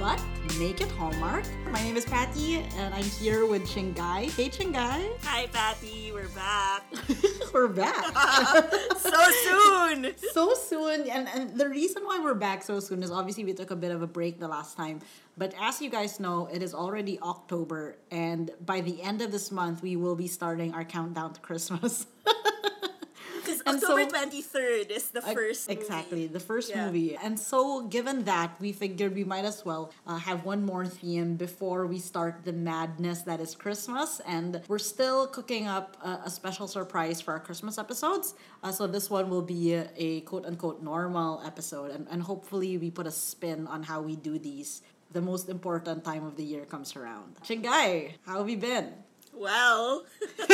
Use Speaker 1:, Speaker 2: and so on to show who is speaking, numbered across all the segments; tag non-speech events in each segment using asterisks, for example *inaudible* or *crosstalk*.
Speaker 1: but make it Hallmark. My name is Patty, and I'm here with Shingai. Hey, Shingai.
Speaker 2: Hi, Patty. We're back. *laughs*
Speaker 1: we're back. *laughs*
Speaker 2: so soon.
Speaker 1: so soon. And, and the reason why we're back so soon is obviously we took a bit of a break the last time. But as you guys know, it is already October, and by the end of this month, we will be starting our countdown to Christmas. *laughs*
Speaker 2: October twenty third is the first
Speaker 1: exactly
Speaker 2: movie.
Speaker 1: the first yeah. movie, and so given that, we figured we might as well uh, have one more theme before we start the madness that is Christmas, and we're still cooking up a, a special surprise for our Christmas episodes. Uh, so this one will be a, a quote unquote normal episode, and, and hopefully we put a spin on how we do these the most important time of the year comes around. Shingai, how have you been?
Speaker 2: Well, *laughs*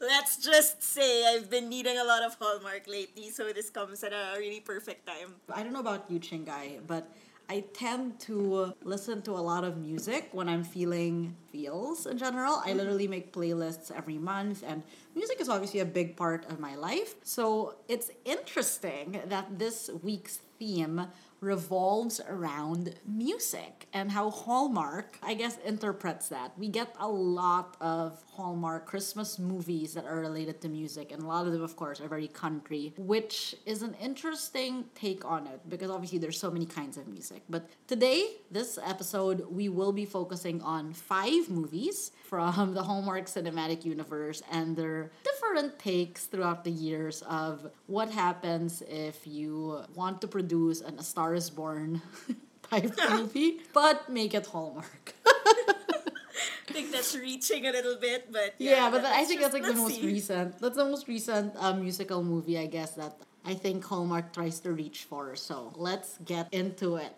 Speaker 2: let's just say I've been needing a lot of Hallmark lately, so this comes at a really perfect time.
Speaker 1: I don't know about you, Shingai, but I tend to listen to a lot of music when I'm feeling feels in general. I mm-hmm. literally make playlists every month, and music is obviously a big part of my life. So it's interesting that this week's theme revolves around music and how Hallmark, I guess, interprets that. We get a lot of Hallmark Christmas movies that are related to music, and a lot of them, of course, are very country, which is an interesting take on it because obviously there's so many kinds of music. But today, this episode, we will be focusing on five movies from the Hallmark Cinematic Universe and their different takes throughout the years of what happens if you want to produce an A Star is Born *laughs* type *laughs* movie, but make it Hallmark.
Speaker 2: I *laughs* think that's reaching a little bit, but
Speaker 1: yeah, yeah but I think just, that's like the most see. recent. That's the most recent uh, musical movie, I guess, that I think Hallmark tries to reach for. So let's get into it.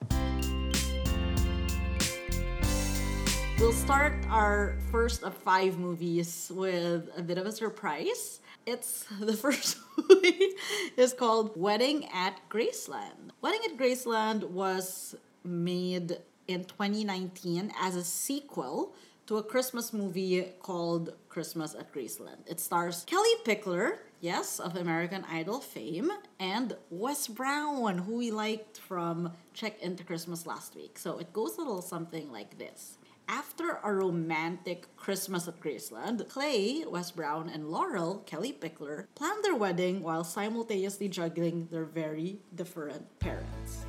Speaker 1: We'll start our first of five movies with a bit of a surprise. It's *laughs* the first movie is called Wedding at Graceland. Wedding at Graceland was made in 2019 as a sequel to a Christmas movie called Christmas at Graceland. It stars Kellie Pickler, yes, of American Idol fame, and Wes Brown, who we liked from Check Into Christmas last week. So it goes a little something like this. After a romantic Christmas at Graceland, Clay, Wes Brown, and Laurel, Kellie Pickler, plan their wedding while simultaneously juggling their very different parents.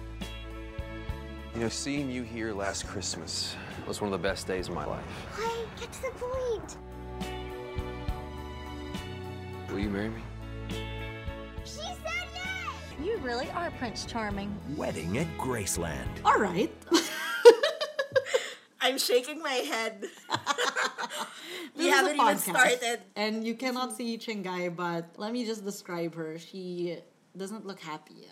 Speaker 3: You know, seeing you here last Christmas was one of the best days of my life.
Speaker 4: Clay, get to the point.
Speaker 3: Will you marry me?
Speaker 4: She said yes!
Speaker 5: You really are Prince Charming.
Speaker 6: Wedding at Graceland.
Speaker 1: All right. *laughs*
Speaker 2: I'm shaking my head. *laughs* we haven't even started.
Speaker 1: And you cannot see Shingai, but let me just describe her. She doesn't look happy,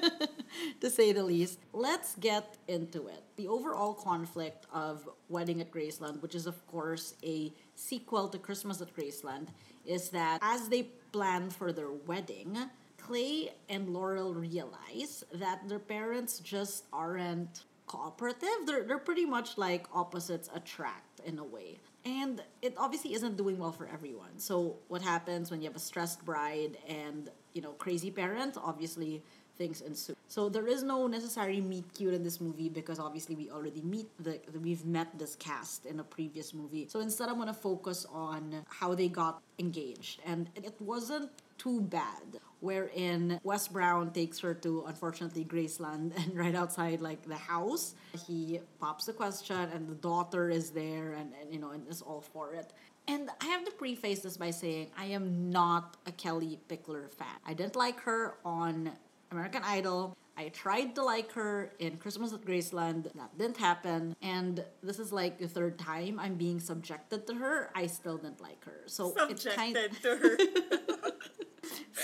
Speaker 1: *laughs* to say the least. Let's get into it. The overall conflict of Wedding at Graceland, which is, of course, a sequel to Christmas at Graceland, is that as they plan for their wedding, Clay and Laurel realize that their parents just aren't cooperative. They're, they're pretty much like opposites attract in a way. And it obviously isn't doing well for everyone. So what happens when you have a stressed bride and, you know, crazy parents? Obviously things ensue. So there is no necessary meet cute in this movie because obviously we already meet the we've met this cast in a previous movie. So instead I'm gonna focus on how they got engaged. And it wasn't too bad wherein Wes Brown takes her to unfortunately Graceland *laughs* and right outside like the house he pops the question and the daughter is there and, and you know and is all for it and I have to preface this by saying I am not a Kellie Pickler fan. I didn't like her on American Idol. I tried to like her in Christmas at Graceland. That didn't happen. And this is like the third time I'm being subjected to her. I still didn't like her. So
Speaker 2: subjected it's kind *laughs* to her. *laughs*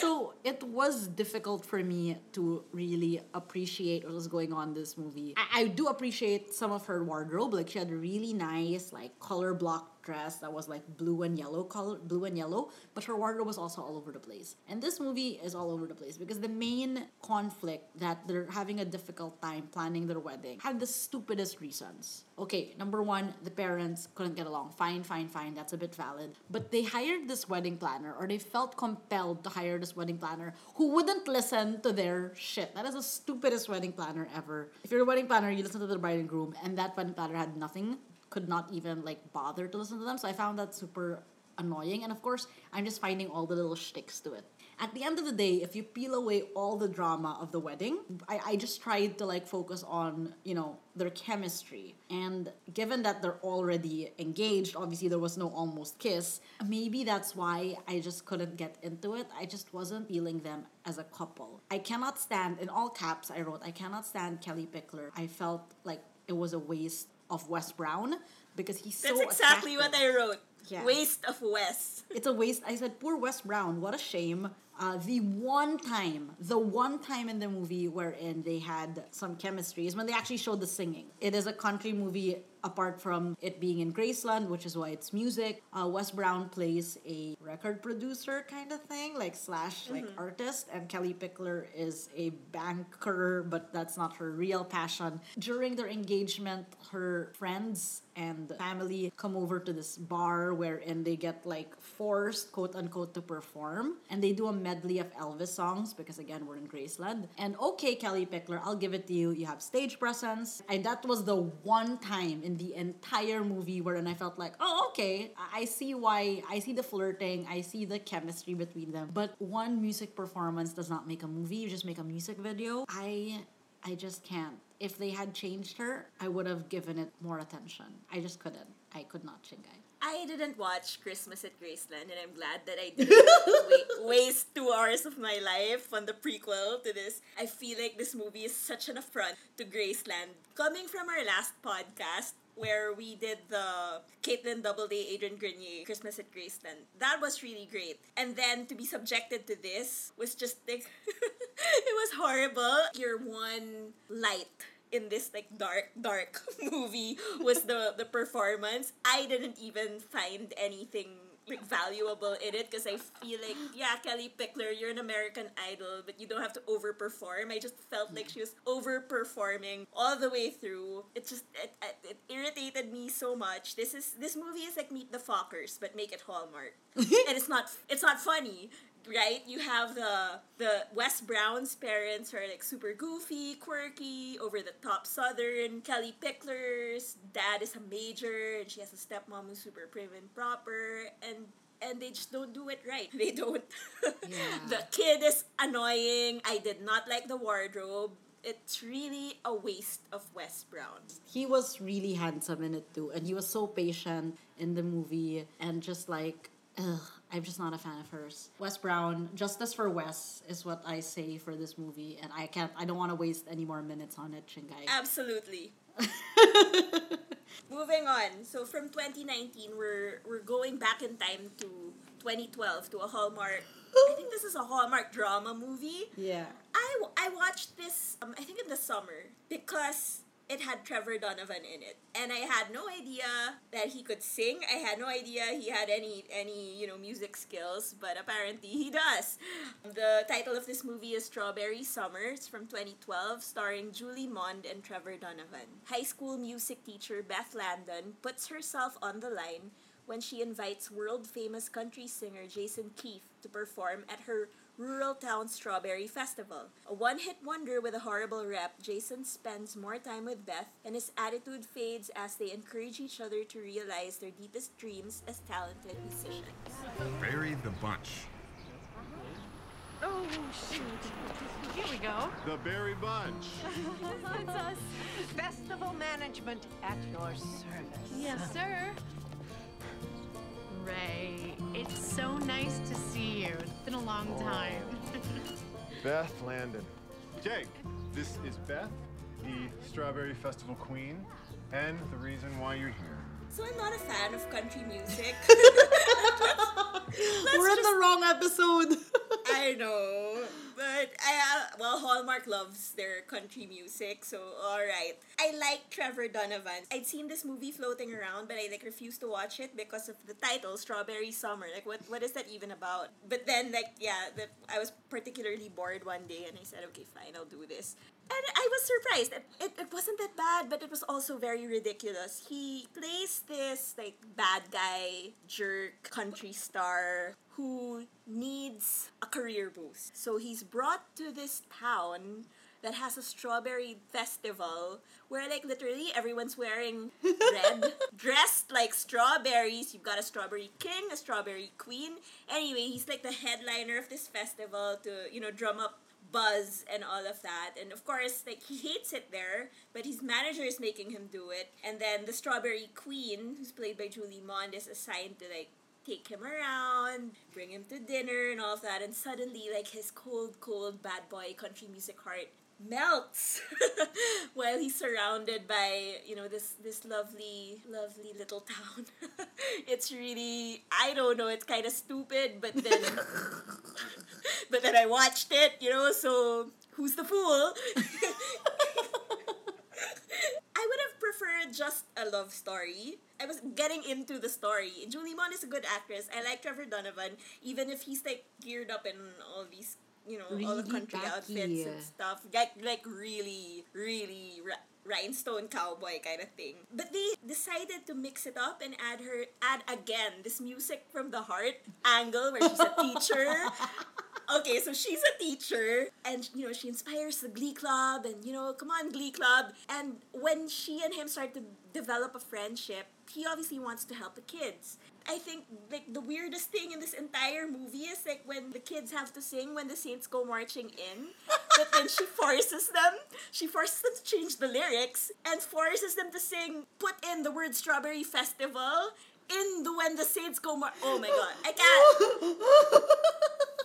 Speaker 1: so it was difficult for me to really appreciate what was going on in this movie. I, I do appreciate some of her wardrobe. Like she had really nice like color block dress that was like blue and yellow color, blue and yellow, but her wardrobe was also all over the place. And this movie is all over the place because the main conflict that they're having a difficult time planning their wedding had the stupidest reasons. Okay, number one, the parents couldn't get along. Fine, fine, fine. That's a bit valid. But they hired this wedding planner, or they felt compelled to hire this wedding planner who wouldn't listen to their shit. That is the stupidest wedding planner ever. If you're a wedding planner, you listen to the bride and groom, and that wedding planner had nothing, could not even like bother to listen to them. So I found that super annoying. And of course, I'm just finding all the little shticks to it. At the end of the day, if you peel away all the drama of the wedding, I, I just tried to like focus on, you know, their chemistry. And given that they're already engaged, obviously there was no almost kiss, maybe that's why I just couldn't get into it. I just wasn't feeling them as a couple. I cannot stand, in all caps, I wrote, I cannot stand Kellie Pickler. I felt like it was a waste of Wes Brown because he's
Speaker 2: That's
Speaker 1: so
Speaker 2: exactly what. I wrote.
Speaker 1: Yeah.
Speaker 2: Waste of Wes.
Speaker 1: It's a waste. I said, poor Wes Brown. What a shame. Uh, the one time, the one time in the movie wherein they had some chemistry is when they actually showed the singing. It is a country movie apart from it being in Graceland, which is why it's music. Uh, Wes Brown plays a record producer kind of thing, like slash like artist, and Kellie Pickler is a banker, but that's not her real passion. During their engagement, her friends and family come over to this bar wherein they get like forced quote unquote to perform. And they do a medley of Elvis songs because again we're in Graceland. And okay Kellie Pickler I'll give it to you. You have stage presence. And that was the one time in the entire movie wherein I felt like oh okay I see why I see the flirting I see the chemistry between them. But one music performance does not make a movie. You just make a music video. I I just can't. If they had changed her, I would have given it more attention. I just couldn't. I could not, Shingai.
Speaker 2: I didn't watch Christmas at Graceland, and I'm glad that I didn't wa- *laughs* waste two hours of my life on the prequel to this. I feel like this movie is such an affront to Graceland. Coming from our last podcast, where we did the Kaitlin Doubleday, Adrian Grenier Christmas at Graceland, that was really great. And then to be subjected to this was just like, *laughs* it was horrible. Your one light in this like dark dark *laughs* movie was the the performance. I didn't even find anything like valuable in it because i feel like yeah kellie pickler you're an american idol but you don't have to overperform. I just felt like she was overperforming all the way through. It just it, it, it irritated me so much. This is this movie is like meet the fockers but make it hallmark. *laughs* And it's not it's not funny right? You have the the Wes Brown's parents are like super goofy, quirky, over the top Southern. Kellie Pickler's dad is a major, and she has a stepmom who's super prim and proper, and and they just don't do it right. *laughs* They don't. Yeah. the kid is annoying. I did not like the wardrobe. It's really a waste of Wes Brown.
Speaker 1: He was really handsome in it too, and he was so patient in the movie, and just like, ugh, I'm just not a fan of hers. Wes Brown, justice for Wes is what I say for this movie, and I can't, I don't want to waste any more minutes on it, Shingai.
Speaker 2: Absolutely. *laughs* Moving on. So from 2019, we're we're going back in time to 2012 to a Hallmark. I think this is a Hallmark drama movie.
Speaker 1: yeah.
Speaker 2: I, I watched this um, I think in the summer because it had Trevor Donovan in it. And I had no idea that he could sing. I had no idea he had any any you know music skills but apparently he does. The title of this movie is Strawberry Summer it's from 2012 starring Julie Mond and Trevor Donovan. High school music teacher Beth Landon puts herself on the line when she invites world famous country singer Jason Keith to perform at her rural town Strawberry Festival. A one hit wonder with a horrible rep, Jason spends more time with Beth, and his attitude fades as they encourage each other to realize their deepest dreams as talented musicians.
Speaker 7: Bury the bunch.
Speaker 5: Oh, shoot. Here we go.
Speaker 7: The Berry Bunch. *laughs*
Speaker 5: it's us. Festival management at your service.
Speaker 8: Yes, sir. Ray, it's so nice to see you. It's been a long oh. time. *laughs*
Speaker 7: Beth Landon. Jake, this is Beth, the Strawberry Festival Queen, and the reason why you're here.
Speaker 2: So I'm not a fan of country music. *laughs*
Speaker 1: We're in the wrong episode.
Speaker 2: I know. But I well, Hallmark loves their country music, so all right. I like Trevor Donovan. I'd seen this movie floating around, but I like refused to watch it because of the title, Strawberry Summer. Like, what what is that even about? But then, like, yeah, the, I was particularly bored one day, and I said, okay, fine, I'll do this. And I was surprised. It, it, it wasn't that bad, but it was also very ridiculous. He plays this like bad guy, jerk, country star who needs a career boost. So he's brought to this town that has a strawberry festival where like literally everyone's wearing red *laughs* dressed like strawberries. You've got a strawberry king a strawberry queen. Anyway he's like the headliner of this festival to you know drum up buzz and all of that. And of course like he hates it there but his manager is making him do it. And then the strawberry queen who's played by julie mond is assigned to like take him around bring him to dinner and all of that and suddenly like his cold cold bad boy country music heart melts *laughs* while he's surrounded by you know this this lovely lovely little town. *laughs* It's really i don't know it's kind of stupid but then *laughs* but then i watched it you know so who's the fool just a love story. I was getting into the story. Julie Mond is a good actress. I like Trevor Donovan, even if he's like geared up in all these, you know, all the country
Speaker 1: tacky.
Speaker 2: outfits and stuff. Like, like really, really ra- rhinestone cowboy kind of thing. But they decided to mix it up and add her, add again this music from the heart angle where she's a *laughs* teacher. Okay, so she's a teacher, and you know she inspires the Glee Club, and you know, come on, Glee Club. And when she and him start to develop a friendship, he obviously wants to help the kids. I think like the weirdest thing in this entire movie is like when the kids have to sing when the Saints go marching in, but then she forces them. She forces them to change the lyrics and forces them to sing. Put in the word Strawberry Festival in the when the Saints go mar. Oh my god, I can't. *laughs*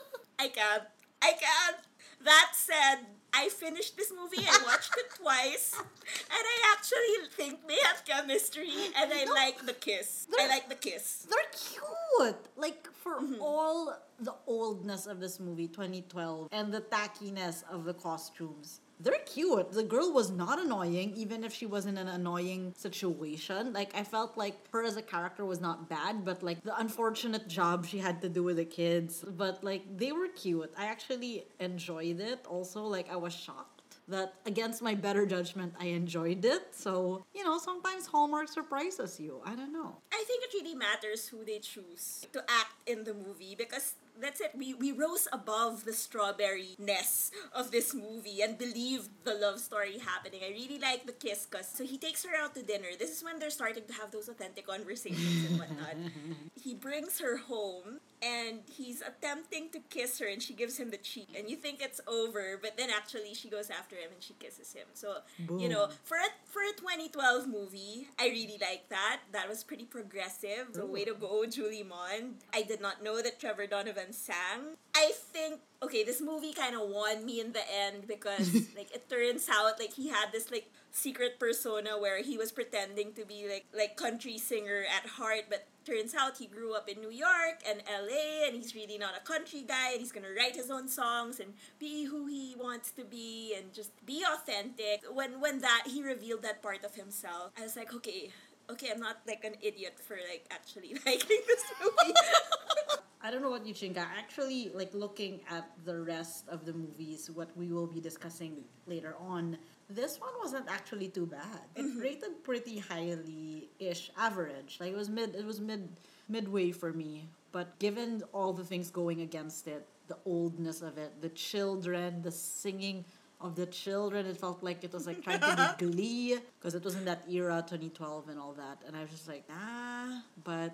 Speaker 2: I can't. I can't. That said, I finished this movie. I watched it twice, and I actually think they have chemistry, and I like the kiss. I like the kiss.
Speaker 1: They're cute. Like for
Speaker 2: Mm-hmm.
Speaker 1: all the oldness of this movie, 2012, and the tackiness of the costumes. They're cute. The girl was not annoying, even if she was in an annoying situation. Like I felt like her as a character was not bad, but like the unfortunate job she had to do with the kids. But like they were cute. I actually enjoyed it. Also, like I was shocked that against my better judgment, I enjoyed it. So, you know, sometimes Hallmark surprises you. I don't know.
Speaker 2: I think it really matters who they choose to act in the movie because that's it. We we rose above the strawberry ness of this movie and believed the love story happening. I really like the kiss cause so he takes her out to dinner. This is when they're starting to have those authentic conversations and whatnot. *laughs* he brings her home and he's attempting to kiss her and she gives him the cheek and you think it's over but then actually she goes after him and she kisses him. So you know for a for a 2012 movie i really like that. That was pretty progressive so way to go julie mond. I did not know that trevor donovan sang. I think okay this movie kind of won me in the end because *laughs* like it turns out like he had this like secret persona where he was pretending to be like like country singer at heart but turns out he grew up in New York and LA and he's really not a country guy and he's gonna write his own songs and be who he wants to be and just be authentic. When when that he revealed that part of himself, I was like, okay, okay, I'm not like an idiot for like actually *laughs* liking this movie. *laughs*
Speaker 1: I don't know what you think. Actually, like looking at the rest of the movies, what we will be discussing later on, this one wasn't actually too bad. It rated pretty highly ish average. Like it was mid it was mid midway for me. But given all the things going against it, the oldness of it, the children, the singing of the children, it felt like it was like trying to be *laughs* glee because it was in that era, 2012 and all that. And I was just like, ah, but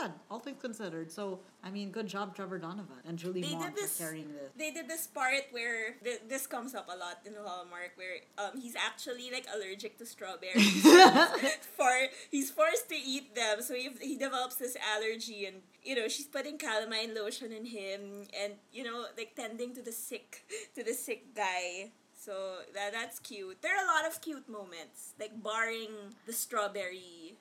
Speaker 1: bad, all things considered. So, I mean, good job, Trevor Donovan and Julie
Speaker 2: They did this-
Speaker 1: for carrying this.
Speaker 2: they did this part where th- this comes up a lot in the Hallmark where um he's actually like allergic to strawberries. *laughs* For he's forced to eat them, so he, he develops this allergy, and you know she's putting calamine lotion in him, and you know like tending to the sick to the sick guy. So that that's cute. There are a lot of cute moments, like barring the strawberry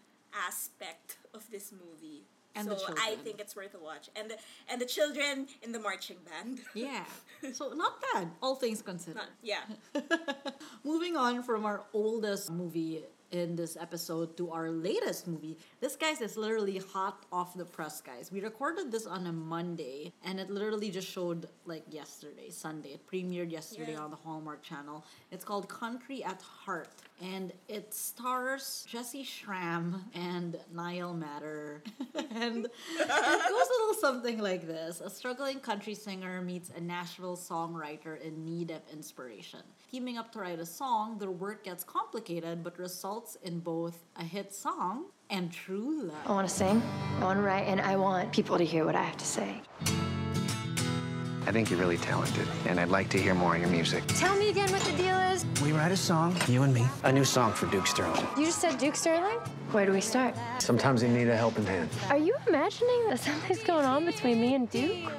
Speaker 2: aspect of this movie.
Speaker 1: And
Speaker 2: so
Speaker 1: the children.
Speaker 2: I think it's worth a watch. And the and the children in the marching band. *laughs*
Speaker 1: Yeah. So not bad, all things considered.
Speaker 2: Not- yeah. *laughs*
Speaker 1: Moving on from our oldest movie in this episode to our latest movie. This guys is literally hot off the press, guys. We recorded this on a Monday and it literally just showed like yesterday, Sunday. It premiered yesterday
Speaker 2: Yeah.
Speaker 1: on the Hallmark channel. It's called Country at Heart and it stars Jessy Schram and Niall Matter. *laughs* and it goes a little something like this A struggling country singer meets a Nashville songwriter in need of inspiration. Teaming up to write a song, their work gets complicated but results in both a hit song and true love.
Speaker 9: I want to sing, I want to write, and I want people to hear what I have to say.
Speaker 10: I think you're really talented, and I'd like to hear more of your music.
Speaker 9: Tell me again what the deal is.
Speaker 10: We write a song, you and me. A new song for Duke Sterling.
Speaker 9: You just said Duke Sterling? Where do we start?
Speaker 10: Sometimes you need a helping hand.
Speaker 9: Are you imagining that something's going on between me and Duke?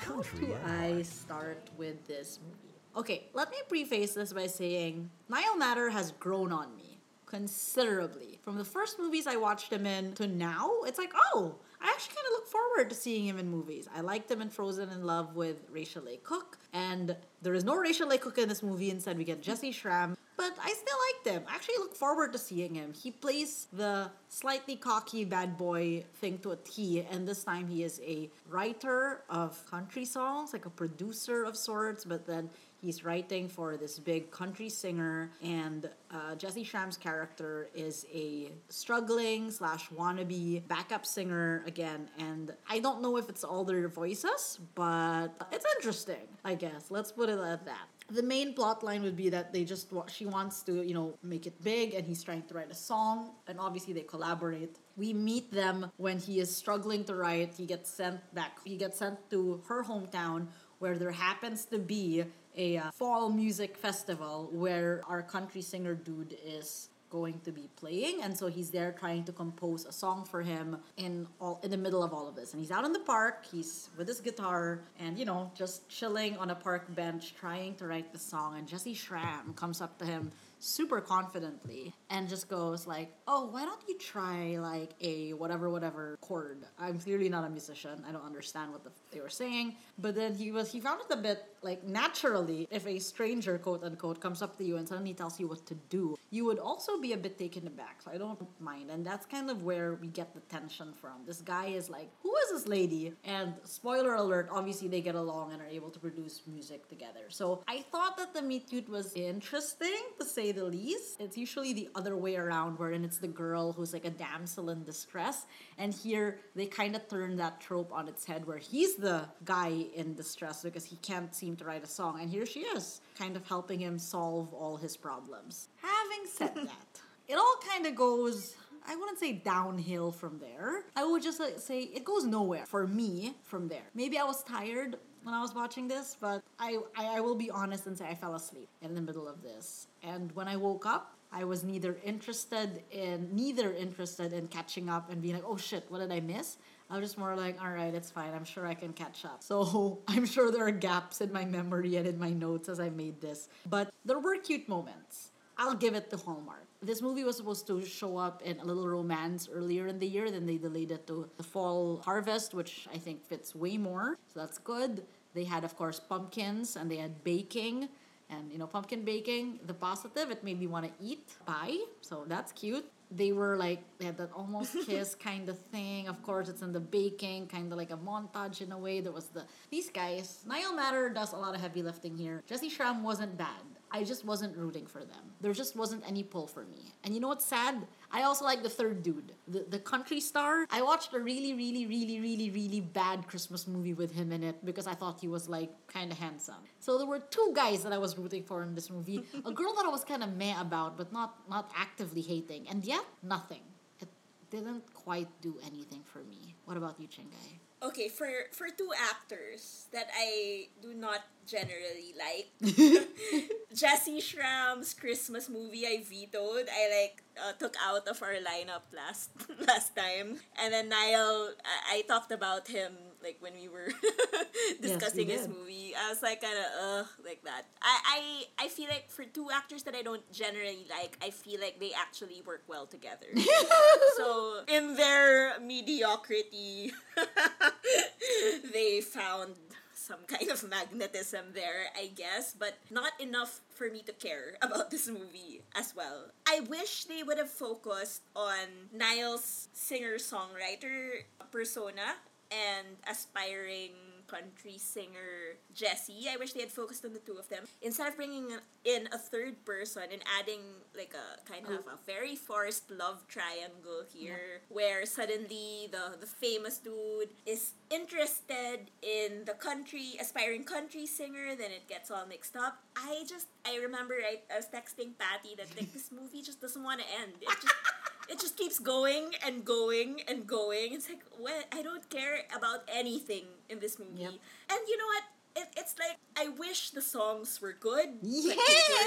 Speaker 1: How do I start with this movie? Okay, let me preface this by saying Niall Matter has grown on me considerably. From the first movies I watched him in to now, it's like, oh, I actually kind of look forward to seeing him in movies. I liked him in Frozen in Love with Rachael Leigh Cook, and there is no Rachael Leigh Cook in this movie. Instead, we get Jessy Schram, but I still liked him. I actually look forward to seeing him. He plays the slightly cocky bad boy thing to a T, and this time he is a writer of country songs, like a producer of sorts, but then he's writing for this big country singer, and uh, Jessy Schram's character is a struggling slash wannabe backup singer again. And I don't know if it's all their voices, but it's interesting, I guess. Let's put it at that. The main plot line would be that they just she wants to you know make it big, and he's trying to write a song, and obviously they collaborate. We meet them when he is struggling to write. He gets sent back. He gets sent to her hometown where there happens to be a uh, fall music festival where our country singer dude is going to be playing and so he's there trying to compose a song for him in all in the middle of all of this. And he's out in the park he's with his guitar and you know just chilling on a park bench trying to write the song and Jessy Schram comes up to him super confidently and just goes like oh why don't you try like a whatever whatever chord? I'm clearly not a musician. I don't understand what the, they were saying. But then he was he found it a bit like naturally if a stranger quote unquote comes up to you and suddenly tells you what to do you would also be a bit taken aback. So i don't mind. And that's kind of where we get the tension from. This guy is like who is this lady? And spoiler alert obviously they get along and are able to produce music together. So i thought that the meet cute was interesting to say the least it's usually the other way around wherein it's the girl who's like a damsel in distress and here they kind of turn that trope on its head where he's the guy in distress because he can't seem to write a song and here she is kind of helping him solve all his problems having said *laughs* that it all kind of goes I wouldn't say downhill from there. I would just like, say it goes nowhere for me from there. Maybe I was tired when I was watching this, but I, I, I will be honest and say I fell asleep in the middle of this. And when I woke up, I was neither interested in neither interested in catching up and being like, oh shit, what did I miss? I was just more like, all right, it's fine. I'm sure I can catch up. So *laughs* I'm sure there are gaps in my memory and in my notes as I made this. But there were cute moments. I'll give it to Hallmark. This movie was supposed to show up in A Little Romance earlier in the year, then they delayed it to the fall harvest, which I think fits way more. So that's good. They had, of course, pumpkins and they had baking. And, you know, pumpkin baking, the positive, it made me want to eat pie. So that's cute. They were like, they had that almost *laughs* kiss kind of thing. Of course, it's in the baking, kind of like a montage in a way. There was the, these guys. Niall Matter does a lot of heavy lifting here. Jessy Schram wasn't bad. I just wasn't rooting for them. There just wasn't any pull for me. And you know what's sad? I also like the third dude, the, the country star. I watched a really, really, really, really, really bad Christmas movie with him in it because I thought he was like kind of handsome. So there were two guys that I was rooting for in this movie. a girl that I was kind of meh about, but not not actively hating, and yet nothing. It didn't quite do anything for me. What about you, Shingai?
Speaker 2: Okay, for for two actors that I do not generally like, *laughs* *laughs* Jessy Schram's Christmas movie I vetoed. I like uh, took out of our lineup last *laughs* last time, and then Niall, I, I talked about him like when we were *laughs* discussing this movie. I was like kind of ugh like that. I, I I feel like for two actors that I don't generally like, I feel like they actually work well together. *laughs* so in their mediocrity, *laughs* they found some kind of magnetism there, I guess, but not enough for me to care about this movie as well. I wish they would have focused on Niall's singer songwriter persona and aspiring country singer Jessie. I wish they had focused on the two of them instead of bringing in a third person and adding like a kind of a very forced love triangle here where suddenly the the famous dude is interested in the country aspiring country singer then it gets all mixed up. I just I remember I, I was texting Patty that like this movie just doesn't want to end. It just *laughs* it just keeps going and going and going. It's like, well, I don't care about anything in this movie.
Speaker 1: Yep.
Speaker 2: And you know what? It, it's like, I wish the songs were good.
Speaker 1: Yes!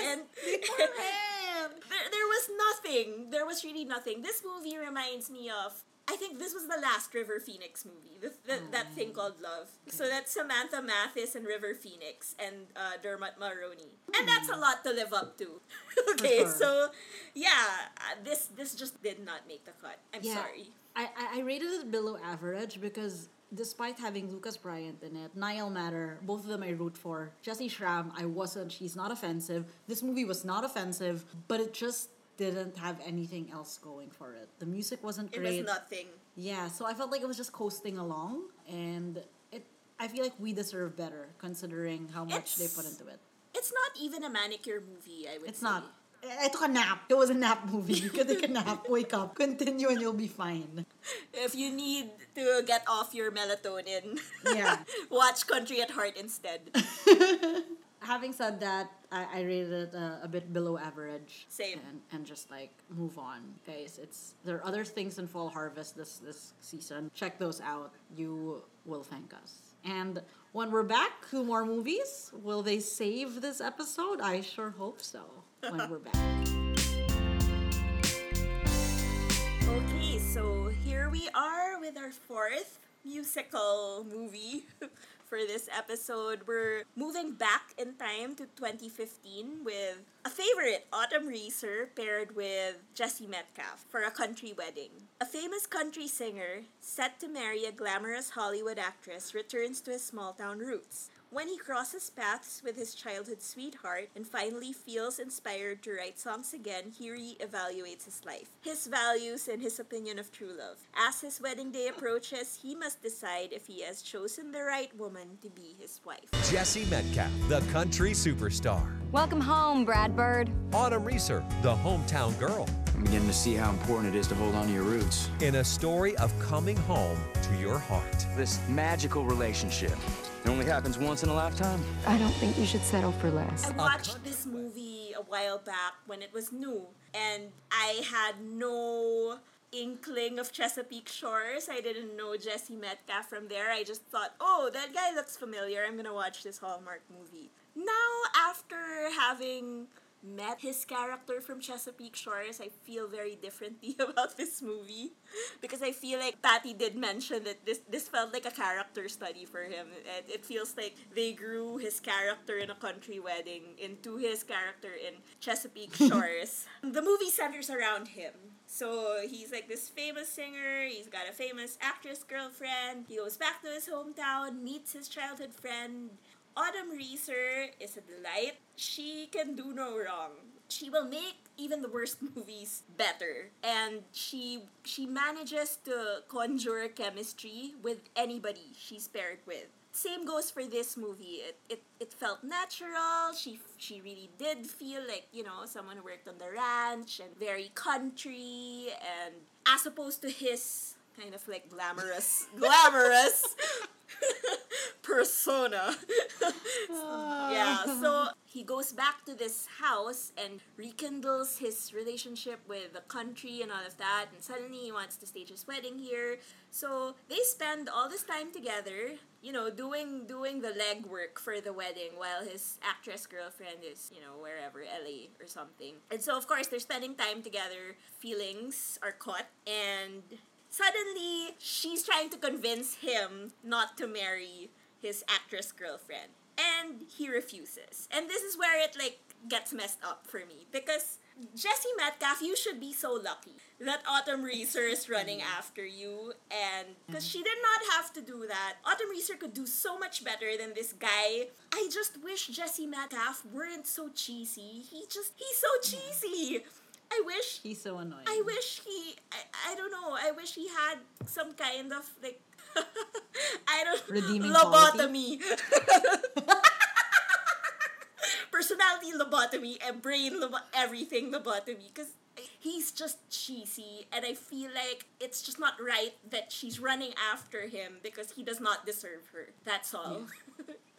Speaker 2: weren't. *laughs*
Speaker 1: They weren't. *laughs*
Speaker 2: there, there was nothing. There was really nothing. This movie reminds me of. I think this was the last River Phoenix movie, the, the, that thing called Love. So that's Samantha Mathis and River Phoenix and uh, Dermot Mulroney, and that's a lot to live up to. *laughs* okay,
Speaker 1: sure.
Speaker 2: so yeah, uh, this this just did not make the cut. I'm
Speaker 1: Yeah.
Speaker 2: sorry.
Speaker 1: I, I, I rated it below average because despite having Lucas Bryant in it, Niall Matter, both of them I root for. Jessy Schram, I wasn't. She's not offensive. This movie was not offensive, but it just didn't have anything else going for it. The music wasn't great.
Speaker 2: It was nothing.
Speaker 1: Yeah, so I felt like it was just coasting along, and it. I feel like we deserve better considering how much they put into it.
Speaker 2: It's not even a manicure movie. I would
Speaker 1: It's
Speaker 2: say.
Speaker 1: not. I I took a nap. It was a nap movie. You can take a nap, wake up, continue, and you'll be fine.
Speaker 2: If you need to get off your melatonin,
Speaker 1: Yeah. *laughs*
Speaker 2: watch Country at Heart instead. *laughs*
Speaker 1: Having said that, I, I rated it uh, a bit below average.
Speaker 2: Same.
Speaker 1: And, and just like move on, guys. It's there are other things in Fall Harvest this this season. Check those out. You will thank us. And when we're back, two more movies. Will they save this episode? I sure hope so. When we're back.
Speaker 2: Okay, so here we are with our fourth musical movie *laughs* for this episode. We're moving back in time to 2015 with a favorite, Autumn Reeser, paired with Jesse Metcalfe for a country wedding. A famous country singer, set to marry a glamorous Hollywood actress, returns to his small town roots. When he crosses paths with his childhood sweetheart and finally feels inspired to write songs again, he re-evaluates his life, his values, and his opinion of true love. As his wedding day approaches, he must decide if he has chosen the right woman to be his wife.
Speaker 6: Jesse Metcalfe, the country superstar.
Speaker 9: Welcome home, Brad Bird.
Speaker 6: Autumn Reeser, the hometown girl.
Speaker 11: I'm beginning to see how important it is to hold on to your roots.
Speaker 6: In a story of coming home to your heart.
Speaker 11: This magical relationship. It only happens once in a lifetime.
Speaker 9: I don't think you should settle for less.
Speaker 2: I watched this movie a while back when it was new, and I had no inkling of Chesapeake Shores. I didn't know Jesse Metcalfe from there. I just thought, oh, that guy looks familiar. I'm gonna watch this Hallmark movie. Now, after having met his character from Chesapeake Shores, I feel very differently *laughs* about this movie because I feel like Patty did mention that this this felt like a character study for him. It, it feels like they grew his character in a country wedding into his character in Chesapeake *laughs* Shores. the movie centers around him. So he's like this famous singer, he's got a famous actress girlfriend, he goes back to his hometown, meets his childhood friend, Autumn Reeser is a delight. She can do no wrong. She will make even the worst *laughs* movies better. And she she manages to conjure chemistry with anybody she's paired with. Same goes for this movie. It, it, it felt natural. She she really did feel like, you know, someone who worked on the ranch and very country and as opposed to his kind of like glamorous glamorous *laughs* persona. *laughs* yeah, so ah. he goes back to this house and rekindles his relationship with the country and all of that, and suddenly he wants to stage his wedding here. So they spend all this time together, you know, doing doing the legwork for the wedding while his actress girlfriend is, you know, wherever, LA or something. And so of course they're spending time together, feelings are caught, and suddenly she's trying to convince him not to marry his actress girlfriend. And he refuses. And this is where it like gets messed up for me because Jesse Metcalfe, you should be so lucky that Autumn Reeser is running mm-hmm. after you, and because mm-hmm. she did not have to do that, Autumn Reeser could do so much better than this guy. I just wish Jesse Metcalfe weren't so cheesy. He just he's so mm-hmm. cheesy. I wish
Speaker 1: He's so annoying.
Speaker 2: I wish he I, I don't know. I wish he had some kind of like *laughs* I don't
Speaker 1: Redeeming *laughs*
Speaker 2: lobotomy. *laughs* Personality lobotomy and brain lobo- everything lobotomy because he's just cheesy and I feel like it's just not right that she's running after him because he does not deserve her. That's all.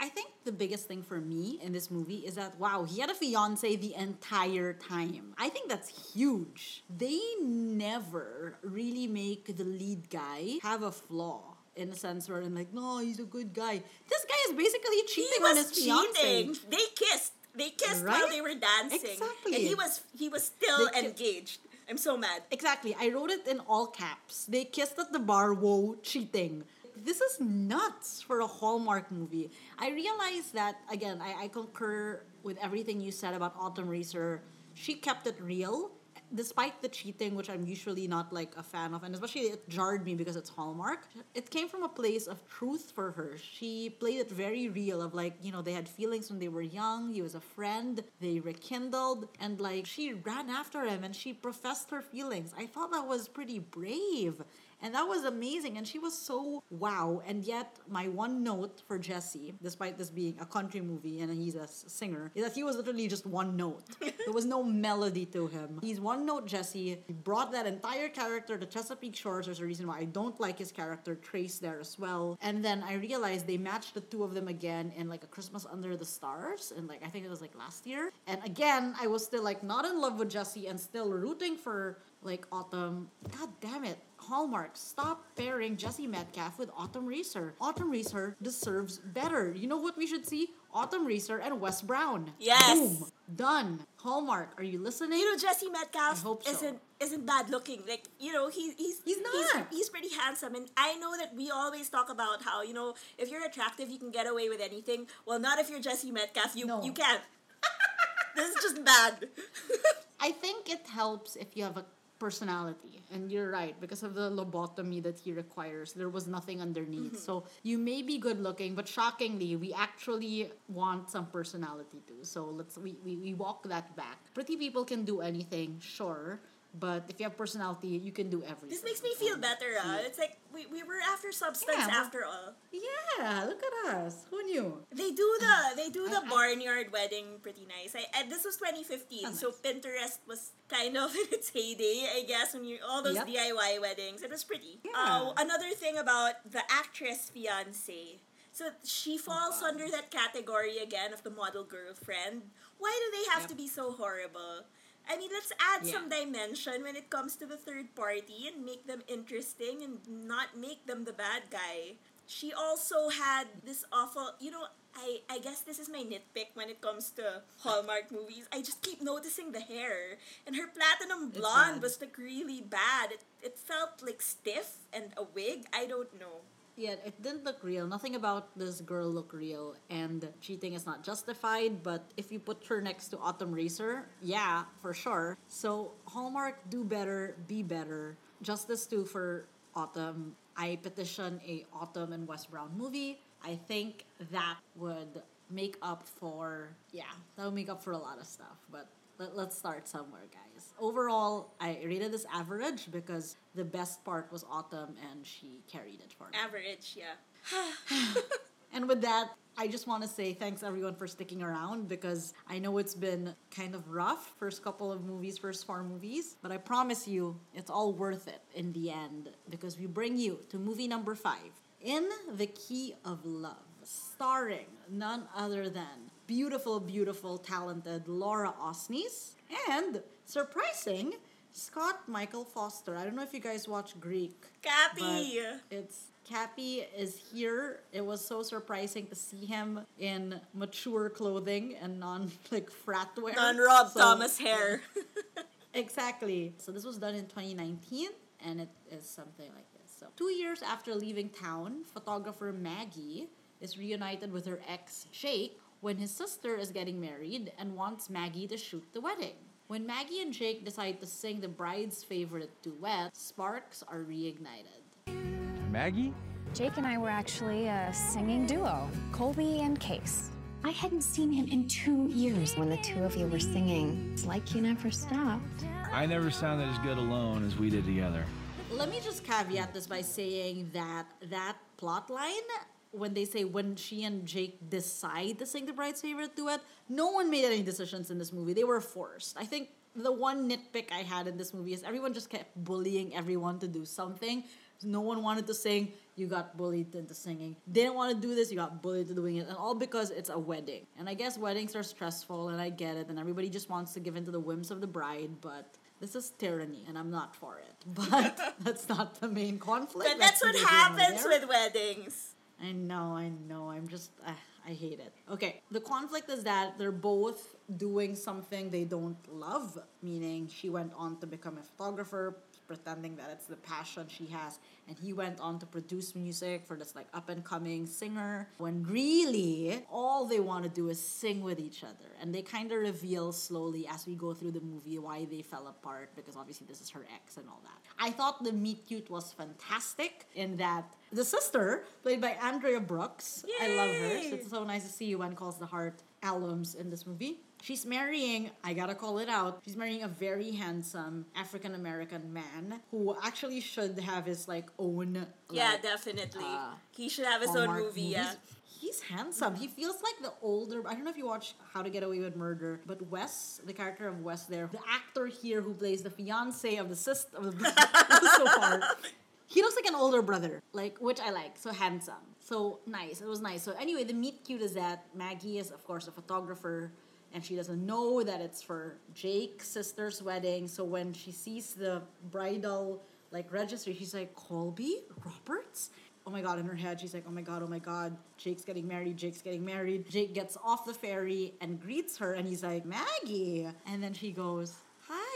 Speaker 1: I think the biggest thing for me in this movie is that wow, he had a fiance the entire time. I think that's huge. They never really make the lead guy have a flaw. In a sense where I'm like, no, he's a good guy. This guy is basically cheating on his fiance.
Speaker 2: They kissed. They kissed while they were dancing.
Speaker 1: Exactly.
Speaker 2: And he was he was still
Speaker 1: They ki-
Speaker 2: engaged. I'm so mad.
Speaker 1: Exactly. I wrote it in all caps. They kissed at the bar, whoa, cheating. This is nuts for a Hallmark movie. I realize that, again, I, I concur with everything you said about Autumn Reeser. She kept it real, despite the cheating, which I'm usually not like a fan of, and especially it jarred me because it's Hallmark. It came from a place of truth for her. She played it very real, of like, you know, they had feelings when they were young, he was a friend, they rekindled, and like she ran after him and she professed her feelings. I thought that was pretty brave. And that was amazing. And she was so wow. And yet, my one note for Jesse, despite this being a country movie and he's a singer, is that he was literally just one note. *laughs* there was no melody to him. He's one note Jesse. He brought that entire character to Chesapeake Shores. There's a reason why I don't like his character, Trace, there as well. And then I realized they matched the two of them again in like a Christmas Under the Stars. And like, I think it was like last year. And again, I was still like not in love with Jesse and still rooting for like Autumn. God damn it. Hallmark, stop pairing Jesse Metcalfe with Autumn Reeser. Autumn Reeser deserves better. You know what we should see? Autumn Reeser and Wes Brown.
Speaker 2: Yes.
Speaker 1: Boom. Done. Hallmark, are you listening?
Speaker 2: You know, Jesse
Speaker 1: Metcalfe so.
Speaker 2: isn't isn't bad looking. Like you know, he, he's
Speaker 1: He's not.
Speaker 2: He's, he's pretty handsome, and I know that we always talk about how you know if you're attractive, you can get away with anything. Well, not if you're Jesse Metcalfe. You
Speaker 1: No.
Speaker 2: you can't. *laughs* this is just bad. *laughs*
Speaker 1: I think it helps if you have a personality. And you're right, because of the lobotomy that he requires, there was nothing underneath. Mm-hmm. So you may be good looking, but shockingly, we actually want some personality too. So let's we, we, we walk that back. Pretty people can do anything, sure. But if you have personality, you can do everything.
Speaker 2: this makes me feel better. Uh. It's like we, we were after substance
Speaker 1: Yeah,
Speaker 2: after all.
Speaker 1: Yeah, look at us. Who knew?
Speaker 2: They do the they do the barnyard wedding pretty nice. I, and this was 2015,
Speaker 1: Oh,
Speaker 2: so. Pinterest was kind of *laughs* in its heyday, I guess. When you all those
Speaker 1: Yep.
Speaker 2: DIY weddings, it was pretty.
Speaker 1: Yeah.
Speaker 2: Uh, another thing about the actress fiance. So she
Speaker 1: Oh,
Speaker 2: falls under that category again of the model girlfriend. Why do they have
Speaker 1: Yep.
Speaker 2: to be so horrible? I mean, let's add
Speaker 1: Yeah.
Speaker 2: some dimension when it comes to the third party and make them interesting and not make them the bad guy. She also had this awful, you know, I, I guess this is my nitpick when it comes to Hallmark movies. I just keep noticing the hair. And her platinum blonde was like really bad. It, it felt like stiff and a wig. I don't know.
Speaker 1: Yeah, it didn't look real. Nothing about this girl looked real. And cheating is not justified, but if you put her next to Autumn Reeser, yeah, for sure. So Hallmark, do better, be better. Justice too for Autumn. I petition a Autumn and Wes Brown movie. I think that would make up for yeah, that would make up for a lot of stuff. But let, let's start somewhere, guys. Overall, I rated this average because the best part was Autumn and she carried it for me.
Speaker 2: Average, yeah. *sighs*
Speaker 1: And with that, I just want to say thanks everyone for sticking around because I know it's been kind of rough first couple of movies, first four movies, but I promise you it's all worth it in the end because we bring you to movie number five, In the Key of Love, starring none other than beautiful, beautiful, talented Laura Osnes and surprising Scott Michael Foster. I don't know if you guys watch Greek.
Speaker 2: Cappy!
Speaker 1: It's Cappy is here. It was so surprising to see him in mature clothing and non *laughs* like frat wear.
Speaker 2: Non Rob
Speaker 1: So-
Speaker 2: Thomas hair. *laughs*
Speaker 1: Exactly. So this was done in 2019. and it is something like this. So, two years after leaving town, photographer Maggie is reunited with her ex Jake when his sister is getting married and wants Maggie to shoot the wedding. When Maggie and Jake decide to sing the bride's favorite duet, sparks are reignited.
Speaker 12: Maggie?
Speaker 13: Jake and I were actually a singing duo, Colby and Case. I hadn't seen him in two years. When the two of you were singing, it's like you never stopped.
Speaker 12: I never sounded as good alone as we did together.
Speaker 1: Let me just caveat this by saying that that plot line, when they say when she and Jake decide to sing the bride's favorite duet, no one made any decisions in this movie. They were forced. I think the one nitpick I had in this movie is everyone just kept bullying everyone to do something. No one wanted to sing, you got bullied into singing. Didn't want to do this, you got bullied into doing it. And all because it's a wedding. And I guess weddings are stressful, and I get it, and everybody just wants to give in to the whims of the bride, but this is tyranny, and I'm not for it. *laughs* But that's not the main conflict.
Speaker 2: But that's what
Speaker 1: here nor
Speaker 2: happens with weddings.
Speaker 1: I know, I know. I'm just, uh, I hate it. Okay, the conflict is that they're both doing something they don't love, meaning she went on to become a photographer, pretending that it's the passion she has, and he went on to produce music for this like up and coming singer. When really, all they want to do is sing with each other, and they kind of reveal slowly as we go through the movie why they fell apart because obviously this is her ex and all that. I thought the meet cute was fantastic in that the sister, played by Andrea Brooks, I love her. So it's so nice to see When Calls the Heart alums in this movie. She's marrying, I gotta call it out, she's marrying a very handsome African American man who actually should have his like own.
Speaker 2: Yeah,
Speaker 1: like,
Speaker 2: definitely.
Speaker 1: uh,
Speaker 2: he should have his own movie, yeah.
Speaker 1: He's handsome. He feels like the older. I don't know if you watch How to Get Away with Murder, but Wes, the character of Wes, there, the actor here who plays the fiance of the sister of the *laughs* so far, he looks like an older brother, like which I like. So handsome, so nice. It was nice. So anyway, the meet cute is that Maggie is of course a photographer. And she doesn't know that it's for Jake's sister's wedding. So when she sees the bridal like registry, she's like, Colby Roberts? oh my god in her head she's like oh my god oh my god jake's getting married jake's getting married jake gets off the ferry and greets her and he's like maggie and then she goes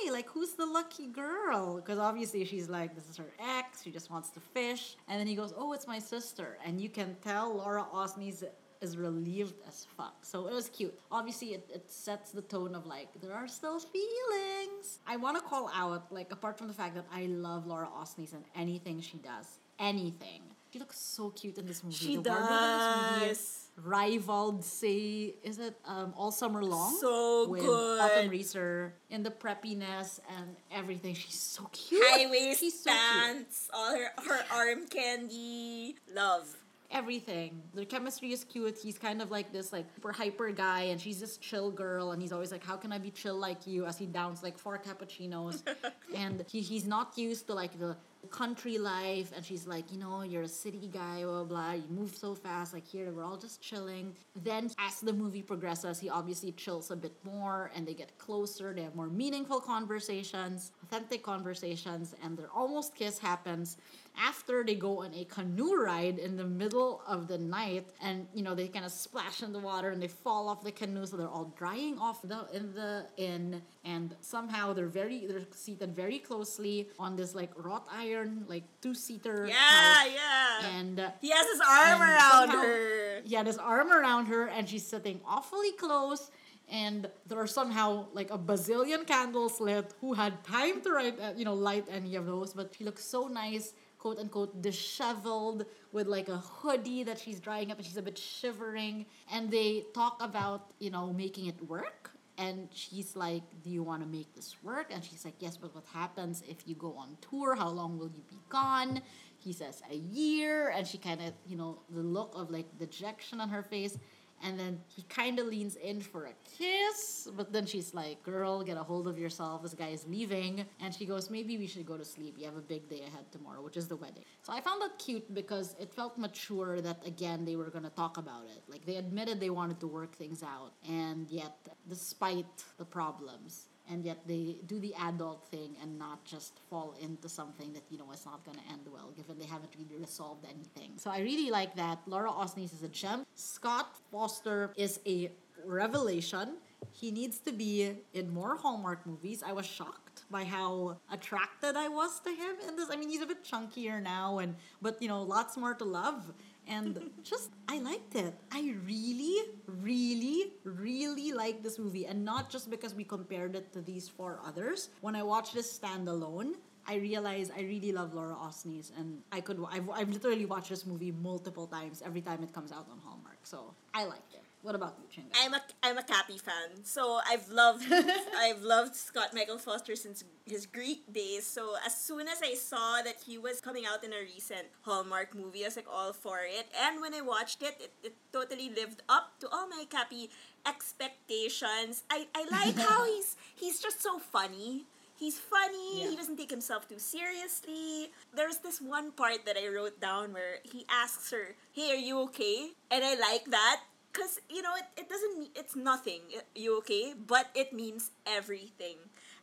Speaker 1: hi like who's the lucky girl because obviously she's like this is her ex she just wants to fish and then he goes oh it's my sister and you can tell laura osnes is relieved as fuck. So it was cute. Obviously, it, it sets the tone of like, there are still feelings. I want to call out, like, apart from the fact that I love Laura Osnes and anything she does, anything. She looks so cute in this movie.
Speaker 2: She
Speaker 1: the wardrobe in this movie
Speaker 2: does.
Speaker 1: Rivaled, say, is it um, All Summer Long?
Speaker 2: So
Speaker 1: with
Speaker 2: good.
Speaker 1: Autumn Reeser in the preppiness and everything. She's so cute.
Speaker 2: High waist
Speaker 1: She's so cute.
Speaker 2: pants, all her, her arm candy. Love.
Speaker 1: Everything. Their chemistry is cute. He's kind of like this like super hyper guy, and she's this chill girl, and he's always like, "How can I be chill like you?" As he downs like four cappuccinos, *laughs* and he, he's not used to like the country life, and she's like, "You know, you're a city guy, blah blah. blah. You move so fast. Like here, we're all just chilling." Then as the movie progresses, he obviously chills a bit more, and they get closer. They have more meaningful conversations, authentic conversations, and their almost kiss happens after they go on a canoe ride in the middle of the night and you know they kind of splash in the water and they fall off the canoe so they're all drying off the in the inn and somehow they're very they're seated very closely on this like wrought iron like two-seater
Speaker 2: Yeah,
Speaker 1: couch.
Speaker 2: yeah.
Speaker 1: and uh,
Speaker 2: He has his arm around
Speaker 1: somehow-
Speaker 2: her.
Speaker 1: he had his arm around her and she's sitting awfully close and there are somehow like a bazillion candles lit who had time to write, uh, you know light any of those but she looks so nice quote unquote disheveled with like a hoodie that she's drying up and she's a bit shivering. And they talk about you know making it work. And she's like do you want to make this work? And she's like yes but what happens if you go on tour? How long will you be gone? He says a year. And she kind of you know the look of like dejection on her face and then he kind of leans in for a kiss but then she's like girl get a hold of yourself. This guy is leaving. And she goes maybe we should go to sleep. You have a big day ahead tomorrow which is the wedding. So i found that cute because it felt mature that again they were going to talk about it. Like they admitted they wanted to work things out and yet despite the problems and yet they do the adult thing and not just fall into something that you know is not going to end well given they haven't really resolved anything so i really like that laura osnes is a gem scott foster is a revelation he needs to be in more hallmark movies i was shocked by how attracted I was to him in this. I mean, he's a bit chunkier now, and but you know, lots more to love. And just, I liked it. I really, really, really like this movie. And not just because we compared it to these four others. When I watched this standalone, I realized I really love Laura Osnes, and I could I've, I've literally watched this movie multiple times every time it comes out on Hallmark. So I liked it. What about you, Shingai?
Speaker 2: I'm a I'm a Cappie fan, so I've loved *laughs* I've loved Scott Michael Foster since his Greek days. So as soon as I saw that he was coming out in a recent Hallmark movie, I was like all for it. And when I watched it, it, it totally lived up to all my Cappie expectations. I, I like *laughs* how he's he's just so funny. He's funny.
Speaker 1: Yeah.
Speaker 2: He doesn't take himself too seriously. There's this one part that I wrote down where he asks her, "Hey, are you okay?" And I like that because you know it, it doesn't mean it's nothing you okay? But it means everything.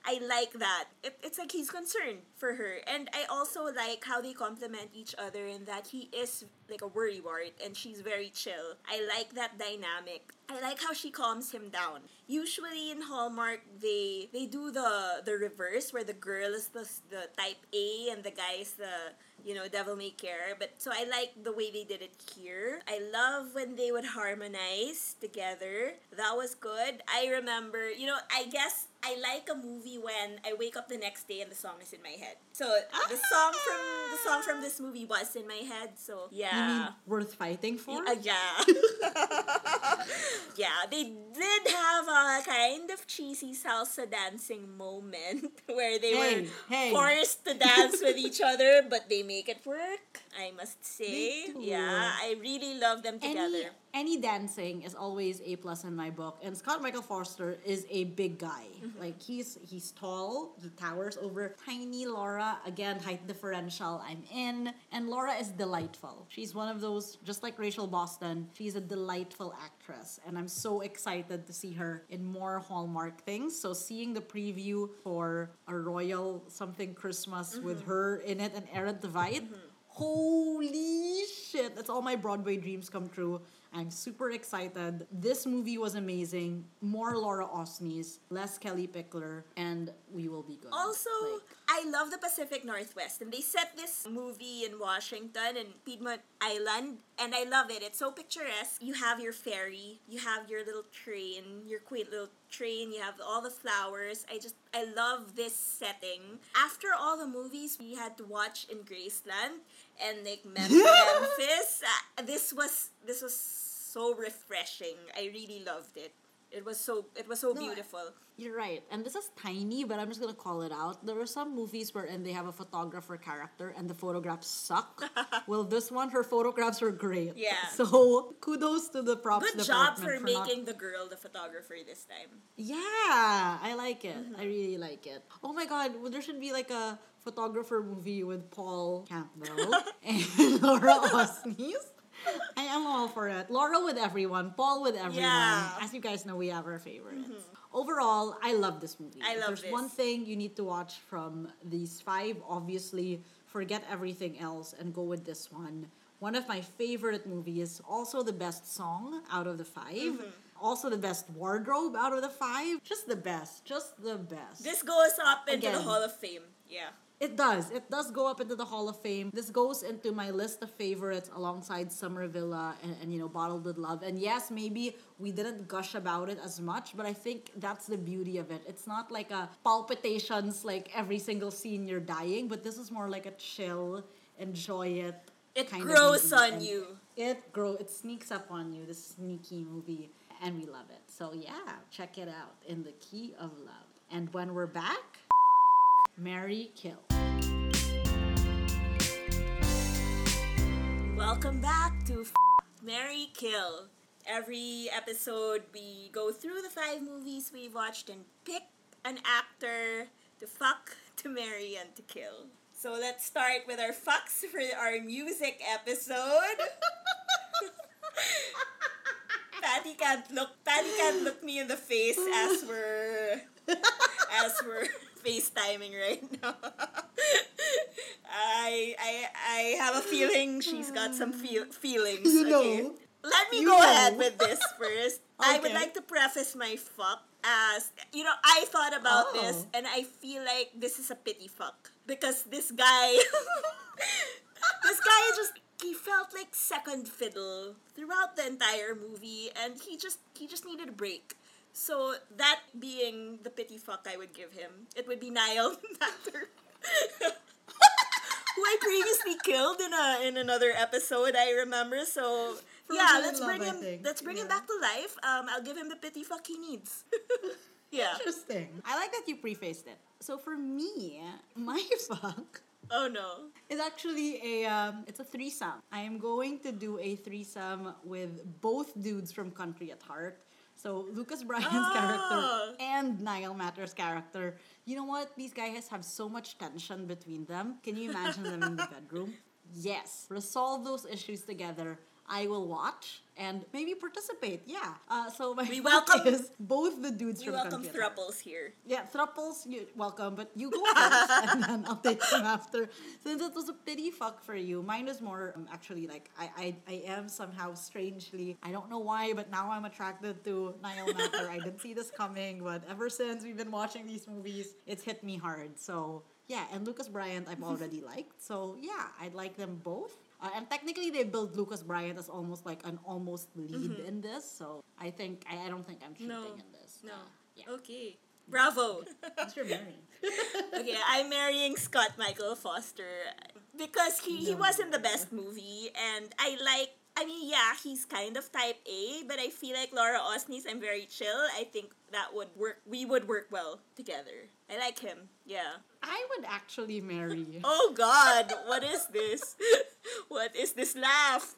Speaker 2: I like that. It, it's like he's concerned for her. And i also like how they complement each other in that he is like a worrywart and she's very chill. I like that dynamic. I like how she calms him down. Usually in hallmark they they do the the reverse where the girl is the, the type a and the guy is the you know, Devil May Care. But so I like the way they did it here. I love when they would harmonize together. That was good. I remember, you know, I guess I like a movie when I wake up the next day and the song is in my head. So the song from the song from this movie was in my head. So yeah.
Speaker 1: You mean worth fighting for?
Speaker 2: Uh, yeah. *laughs* yeah, they did have a kind of cheesy salsa dancing moment *laughs* where they
Speaker 1: Hey,
Speaker 2: were
Speaker 1: hey.
Speaker 2: forced to dance with each other, but they make it work. I must say,
Speaker 1: They do.
Speaker 2: yeah, I really love them together.
Speaker 1: any dancing is always a plus in my book and scott michael foster is a big guy
Speaker 2: Mm-hmm.
Speaker 1: like he's he's tall he towers over tiny laura again height differential i'm in and laura is delightful she's one of those just like rachel boston she's a delightful actress and i'm so excited to see her in more hallmark things so seeing the preview for a royal something christmas with
Speaker 2: Mm-hmm.
Speaker 1: her in it and Aaron Tveit, Holy shit, that's all my Broadway dreams come true. I'm super excited. This movie was amazing. More Laura Osnes, less Kellie Pickler, and we will be good.
Speaker 2: Also,
Speaker 1: Like,
Speaker 2: I love the Pacific Northwest, and they set this movie in Washington and Piedmont Island, and I love it. It's so picturesque. You have your ferry, you have your little train, your quaint little train, you have all the flowers. I just, I love this setting. After all the movies we had to watch in Graceland and like Mem- Memphis, uh, this was, this was so refreshing. I really loved it. It was so, it was so
Speaker 1: No,
Speaker 2: beautiful.
Speaker 1: you're right. And this is tiny, but I'm just gonna call it out. There are some movies where and they have a photographer character and the photographs suck. *laughs* well, this one, her photographs were great.
Speaker 2: Yeah.
Speaker 1: So kudos to the props
Speaker 2: Good job for
Speaker 1: not
Speaker 2: making the girl the photographer this time.
Speaker 1: Yeah, I like it.
Speaker 2: Mm-hmm.
Speaker 1: I really like it. Oh my god, well, there should be like a photographer movie with Paul Campbell *laughs* and *laughs* Laura Osnes. I am all for it. Laura with everyone, Paul with everyone.
Speaker 2: Yeah. Mm-hmm.
Speaker 1: As you guys know, we have our favorites. Overall, I love this movie.
Speaker 2: I love
Speaker 1: There's
Speaker 2: this.
Speaker 1: one thing you need to watch from these five. Obviously, forget everything else and go with this one. One of my favorite movies, also the best song out of the 5
Speaker 2: Mm-hmm.
Speaker 1: Also the best wardrobe out of the five. Just the best. Just the best.
Speaker 2: This goes up into the Hall of Fame. Yeah.
Speaker 1: It does. It does go up into the Hall of Fame. This goes into my list of favorites alongside Summer Villa and, and you know Bottled with Love. And yes, maybe we didn't gush about it as much, but I think that's the beauty of it. It's not like a palpitations like every single scene you're dying, but this is more like a chill, enjoy it.
Speaker 2: It
Speaker 1: kind of
Speaker 2: grows on
Speaker 1: And
Speaker 2: you.
Speaker 1: It grow. It sneaks up on you. This sneaky movie, and we love it. So yeah, check it out in the Key of Love. And when we're back, Mary Kill.
Speaker 2: Welcome back to F- Mary Kill. Every episode, we go through the five movies we've watched and pick an actor to fuck, to marry, and to kill. So let's start with our fucks for our music episode. *laughs* Patty can't look. Patty can't look me in the face as we're as we're FaceTiming right *laughs* now. I I I have a feeling she's got some feel, feelings.
Speaker 1: You know.
Speaker 2: okay? Let me
Speaker 1: You
Speaker 2: go
Speaker 1: know.
Speaker 2: ahead with this *laughs* first. I would like to preface my fuck as you know, I thought about
Speaker 1: Oh.
Speaker 2: this and I feel like this is a pity fuck. Because this guy *laughs* this guy just he felt like second fiddle throughout the entire movie and he just he just needed a break. So that being the pity fuck I would give him, it would be Niall *laughs* Matter. who I previously killed in a in another episode I remember. So yeah, let's
Speaker 1: Love,
Speaker 2: bring
Speaker 1: I
Speaker 2: him let's bring him back to life. Um, I'll give him the pity fuck he needs. *laughs* yeah.
Speaker 1: Interesting. I like that you prefaced it. So for me, my *laughs* fuck
Speaker 2: Oh no.
Speaker 1: It's actually a um, it's a threesome. I am going to do a threesome with both dudes from Country at Heart. So Lucas Bryant's
Speaker 2: Ah.
Speaker 1: character and Niall Matter's character. You know what? These guys have so much tension between them. Can you imagine them in the bedroom? *laughs* Yes. Resolve those issues together. I will watch and maybe participate. Yeah. Uh, so my
Speaker 2: We welcome-
Speaker 1: is both the dudes
Speaker 2: We
Speaker 1: from
Speaker 2: welcome
Speaker 1: Heart.
Speaker 2: thruples here.
Speaker 1: Yeah, thruples, you welcome, but you go *laughs* first, and then I'll take them after. Since it was a pity fuck for you, mine is more um, actually like I, I I am somehow strangely I don't know why, but now I'm attracted to Niall Matter. I didn't see this coming, but ever since we've been watching these movies, it's hit me hard. So yeah, and Lucas Bryant I've already liked. So yeah, I'd like them both. Uh, and technically, they built Lucas Bryant as almost like an almost lead
Speaker 2: Mhm.
Speaker 1: in this. So I think I, I don't think I'm cheating
Speaker 2: No.
Speaker 1: in this.
Speaker 2: No.
Speaker 1: Uh,
Speaker 2: Okay. Bravo.
Speaker 1: That's your marrying. *laughs*
Speaker 2: okay, I'm marrying Scott Michael Foster because he, he wasn't the best movie and I like I mean yeah, he's kind of type A, but I feel like Laura Osnes, I'm very chill. I think that would work we would work well together. I like him. Yeah.
Speaker 1: I would actually marry. *laughs*
Speaker 2: Oh god, what is this? *laughs* what is this laugh?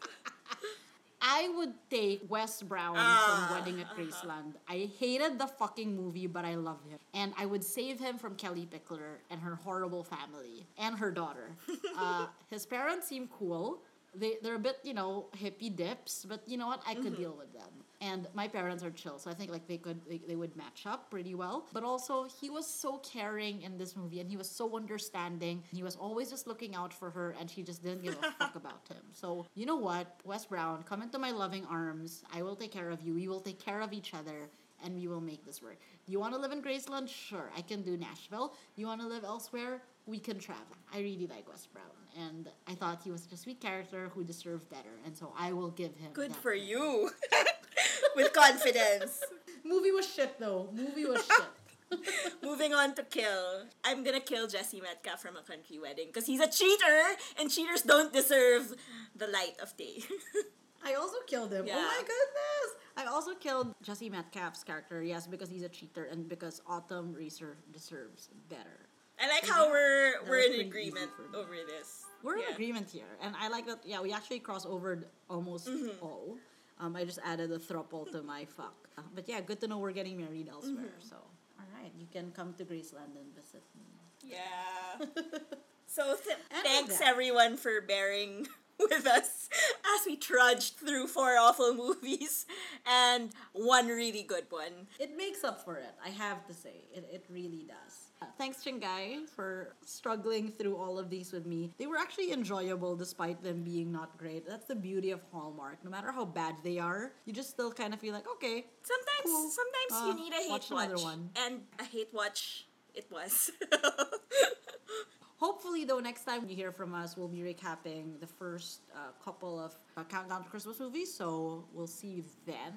Speaker 1: I would take Wes Brown
Speaker 2: Ah,
Speaker 1: from Wedding at Graceland. I hated the fucking movie, but I love him. And I would save him from Kellie Pickler and her horrible family and her daughter. *laughs* uh, his parents seem cool. They, they're a bit, you know, hippie dips, but you know what? I could
Speaker 2: Mhm.
Speaker 1: deal with them. And my parents are chill, so I think like they could they, they would match up pretty well. But also he was so caring in this movie and he was so understanding. He was always just looking out for her and she just didn't give a *laughs* fuck about him. So you know what? Wes Brown, come into my loving arms. I will take care of you. We will take care of each other and we will make this work. You want to live in Graceland? Sure, I can do Nashville. You want to live elsewhere? We can travel. I really like Wes Brown, and I thought he was such a sweet character who deserved better, and so I will give him.
Speaker 2: Good for
Speaker 1: credit.
Speaker 2: you. *laughs* *laughs* With confidence.
Speaker 1: Movie was shit though. Movie was shit. *laughs*
Speaker 2: Moving on to kill. I'm gonna kill Jesse Metcalfe from a country wedding because he's a cheater and cheaters don't deserve the light of day. *laughs*
Speaker 1: I also killed him.
Speaker 2: Yeah.
Speaker 1: Oh my goodness! I also killed Jesse Metcalfe's character, yes, because he's a cheater and because Autumn Reeser deserves better.
Speaker 2: I like
Speaker 1: Yeah,
Speaker 2: how we're
Speaker 1: that
Speaker 2: we're in agreement
Speaker 1: easy for me.
Speaker 2: over this.
Speaker 1: We're in agreement here, and I like that. Yeah, we actually cross over almost
Speaker 2: Mhm.
Speaker 1: all. Um, I just added a thruple to my fuck. Uh, but yeah, good to know we're getting married elsewhere.
Speaker 2: Mhm.
Speaker 1: So, all right, you can come to Graceland and visit me.
Speaker 2: Yeah. *laughs* so th- thanks
Speaker 1: that.
Speaker 2: everyone for bearing *laughs* with us as we trudged through four awful *laughs* movies and one really good one.
Speaker 1: It makes up for it, I have to say. It, it really does. Thanks, Shingai, for struggling through all of these with me. They were actually enjoyable despite them being not great. That's the beauty of Hallmark. No matter how bad they are, you just still kind of feel like, okay,
Speaker 2: Sometimes
Speaker 1: Cool.
Speaker 2: sometimes
Speaker 1: Uh,
Speaker 2: you need a hate
Speaker 1: watch
Speaker 2: watch.
Speaker 1: one.
Speaker 2: And a hate watch it was. *laughs*
Speaker 1: Hopefully, though, next time you hear from us, we'll be recapping the first uh, couple of uh, Countdown to Christmas movies. So we'll see you then.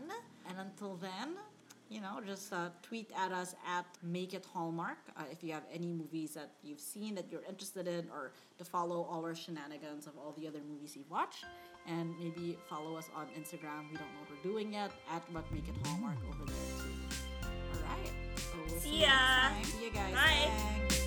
Speaker 1: And until then, you know, just uh, tweet at us at Make It Hallmark uh, if you have any movies that you've seen that you're interested in, or to follow all our shenanigans of all the other movies you've watched. And maybe follow us on Instagram. We don't know what we're doing yet, at Make It Hallmark over there too. All right. So we'll see, see ya. See you guys. Bye. Bye.